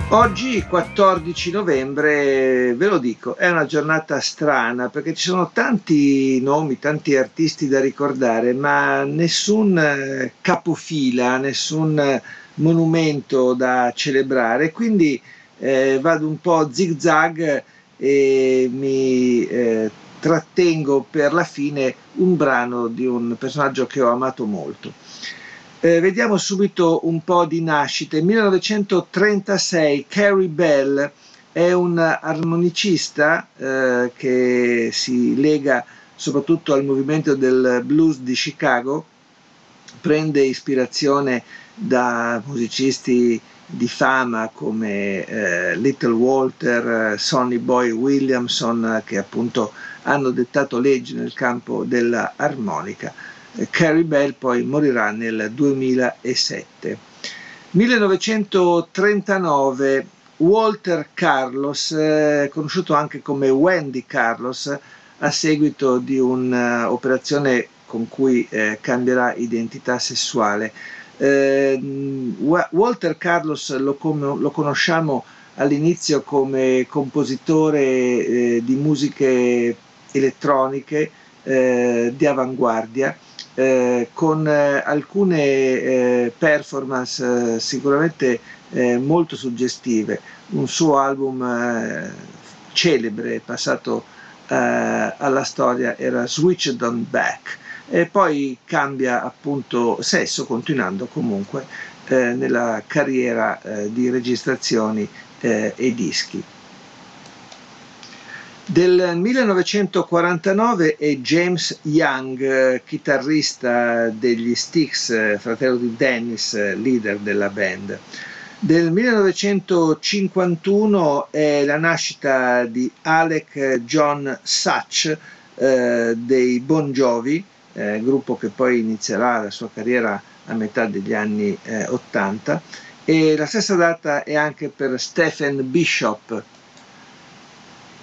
Oggi 14 novembre, ve lo dico, è una giornata strana perché ci sono tanti nomi, tanti artisti da ricordare, ma nessun eh, capofila, nessun monumento da celebrare, quindi eh, vado un po' zig zag e mi eh, trattengo per la fine un brano di un personaggio che ho amato molto. Eh, vediamo subito un po' di nascite. 1936 Carrie Bell è un armonicista eh, che si lega soprattutto al movimento del blues di Chicago, prende ispirazione da musicisti di fama come eh, Little Walter, Sonny Boy Williamson, che appunto hanno dettato leggi nel campo dell'armonica. Carrie Bell poi morirà nel 2007. 1939 Walter Carlos, eh, conosciuto anche come Wendy Carlos, a seguito di un'operazione con cui eh, cambierà identità sessuale. Eh, Walter Carlos lo, conosciamo all'inizio come compositore di musiche elettroniche di avanguardia eh, con eh, alcune eh, performance sicuramente molto suggestive. Un suo album celebre passato alla storia era Switched on Back e poi cambia appunto sesso continuando comunque eh, nella carriera eh, di registrazioni eh, e dischi. Del 1949 è James Young, chitarrista degli Styx, fratello di Dennis, leader della band. Del 1951 è la nascita di Alec John Such eh, dei Bon Jovi, eh, gruppo che poi inizierà la sua carriera a metà degli anni eh, 80 e la stessa data è anche per Stephen Bishop.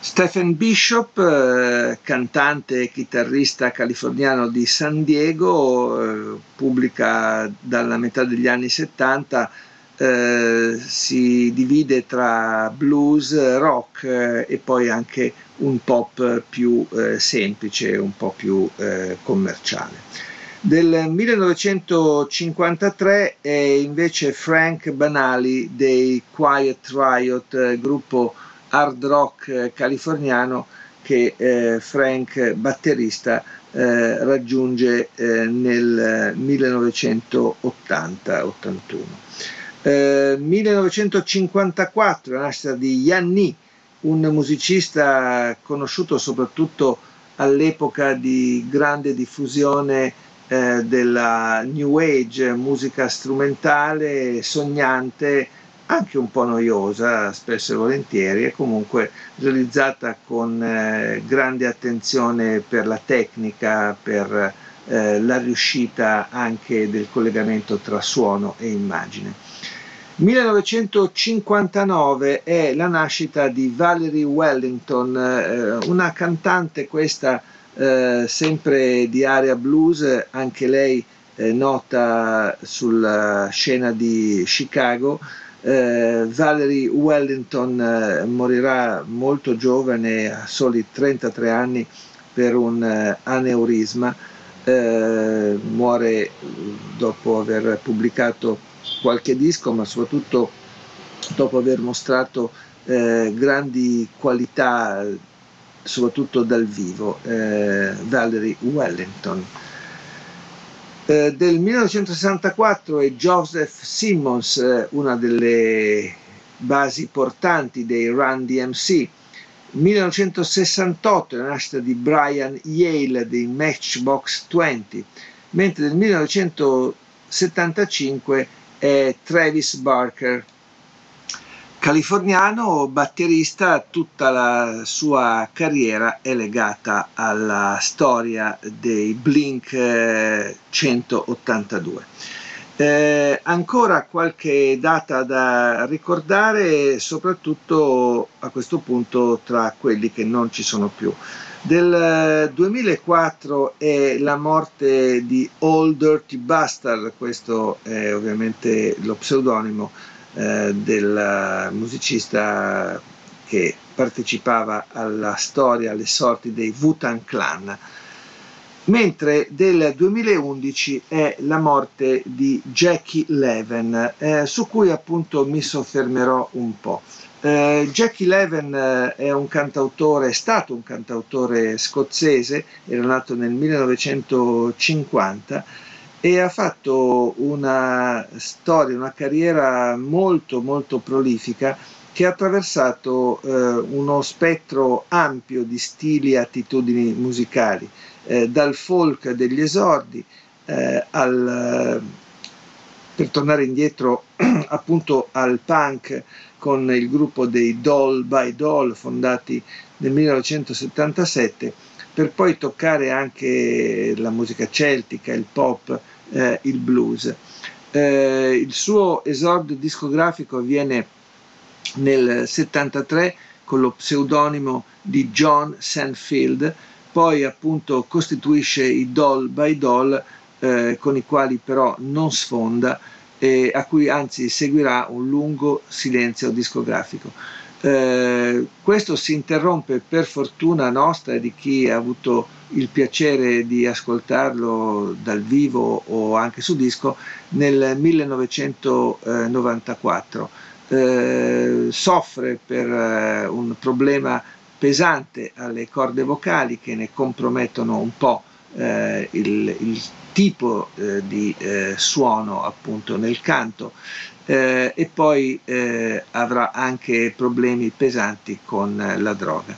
Stephen Bishop, eh, cantante e chitarrista californiano di San Diego, eh, pubblica dalla metà degli anni 70 eh, si divide tra blues, rock eh, e poi anche un pop più semplice, un po' più commerciale. Del 1953 è invece Frank Banali dei Quiet Riot, gruppo hard rock californiano che eh, Frank, batterista, eh, raggiunge eh, nel 1980-81. 1954 la nascita di Yanni, un musicista conosciuto soprattutto all'epoca di grande diffusione eh, della New Age, musica strumentale, sognante, anche un po' noiosa spesso e volentieri, e comunque realizzata con eh, grande attenzione per la tecnica, per eh, la riuscita anche del collegamento tra suono e immagine. 1959 è la nascita di Valerie Wellington, eh, una cantante questa sempre di area blues, anche lei nota sulla scena di Chicago. Eh, Valerie Wellington eh, morirà molto giovane, a soli 33 anni, per un eh, aneurisma. muore dopo aver pubblicato qualche disco, ma soprattutto dopo aver mostrato eh, grandi qualità, soprattutto dal vivo, eh, Valerie Wellington. Eh, del 1964 è Joseph Simmons, eh, una delle basi portanti dei Run DMC. 1968 è la nascita di Brian Yale dei Matchbox 20, mentre nel 1975 è Travis Barker. Californiano, batterista, tutta la sua carriera è legata alla storia dei Blink 182. Eh, eh, ancora qualche data da ricordare, soprattutto a questo punto tra quelli che non ci sono più. Del 2004 è la morte di All Dirty Bastard, questo è ovviamente lo pseudonimo eh, del musicista che partecipava alla storia, alle sorti dei Wutan Clan. Mentre del 2011 è la morte di Jackie Leven, eh, su cui appunto mi soffermerò un po'. Uh, Jackie Leven uh, è un cantautore, è stato un cantautore scozzese, era nato nel 1950 e ha fatto una storia, una carriera molto molto prolifica che ha attraversato uh, uno spettro ampio di stili e attitudini musicali, dal folk degli esordi al, per tornare indietro appunto al punk con il gruppo dei Doll by Doll fondati nel 1977 per poi toccare anche la musica celtica, il pop, eh, il blues. Eh, il suo esordio discografico avviene nel 73 con lo pseudonimo di John Sandfield, poi appunto costituisce i Doll by Doll eh, con i quali però non sfonda eh, a cui anzi seguirà un lungo silenzio discografico. Eh, questo si interrompe per fortuna nostra di chi ha avuto il piacere di ascoltarlo dal vivo o anche su disco nel 1994. Eh, soffre per eh, un problema pesante alle corde vocali che ne compromettono un po' eh, il, il, tipo eh, di eh, suono appunto nel canto eh, e poi eh, avrà anche problemi pesanti con la droga.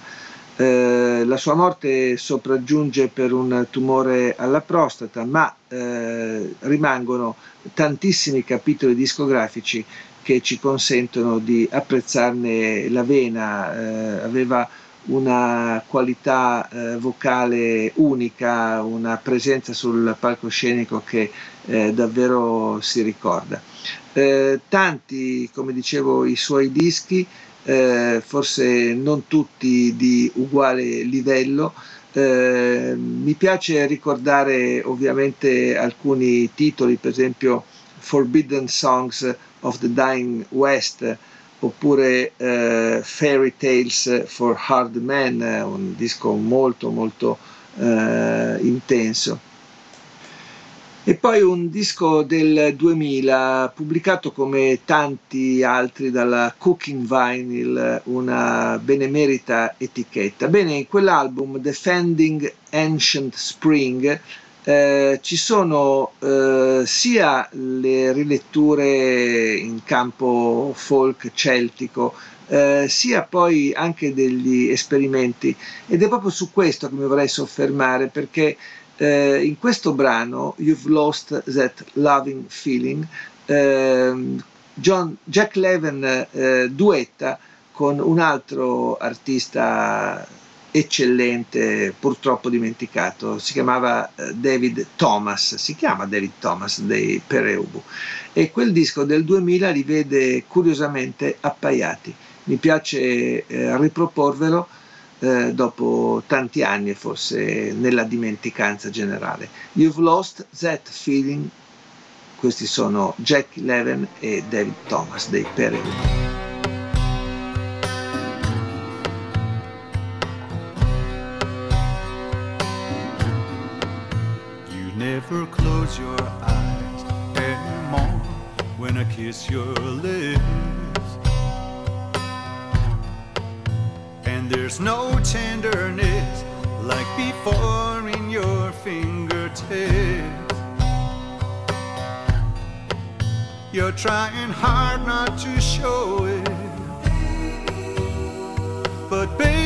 Eh, la sua morte sopraggiunge per un tumore alla prostata, ma eh, rimangono tantissimi capitoli discografici che ci consentono di apprezzarne la vena. Eh, aveva una qualità eh, vocale unica, una presenza sul palcoscenico che eh, davvero si ricorda. Eh, tanti, come dicevo, i suoi dischi, eh, forse non tutti di uguale livello. Eh, mi piace ricordare ovviamente alcuni titoli, per esempio Forbidden Songs of the Dying West, oppure eh, Fairy Tales for Hard Men, un disco molto molto eh, intenso. E poi un disco del 2000 pubblicato come tanti altri dalla Cooking Vinyl, una benemerita etichetta. Bene, in quell'album Defending Ancient Spring eh, ci sono eh, sia le riletture in campo folk celtico, eh, sia poi anche degli esperimenti ed è proprio su questo che mi vorrei soffermare perché eh, in questo brano You've Lost That Loving Feeling ehm, John, Jack Levin eh, duetta con un altro artista eccellente, purtroppo dimenticato, si chiamava eh, David Thomas, si chiama David Thomas dei Pereubu e quel disco del 2000 li vede curiosamente appaiati. Mi piace eh, riproporvelo eh, dopo tanti anni, forse nella dimenticanza generale. You've lost that feeling. Questi sono Jack Levin e David Thomas dei Pereubu. never close your eyes anymore when I kiss your lips. And there's no tenderness like before in your fingertips. You're trying hard not to show it. But baby,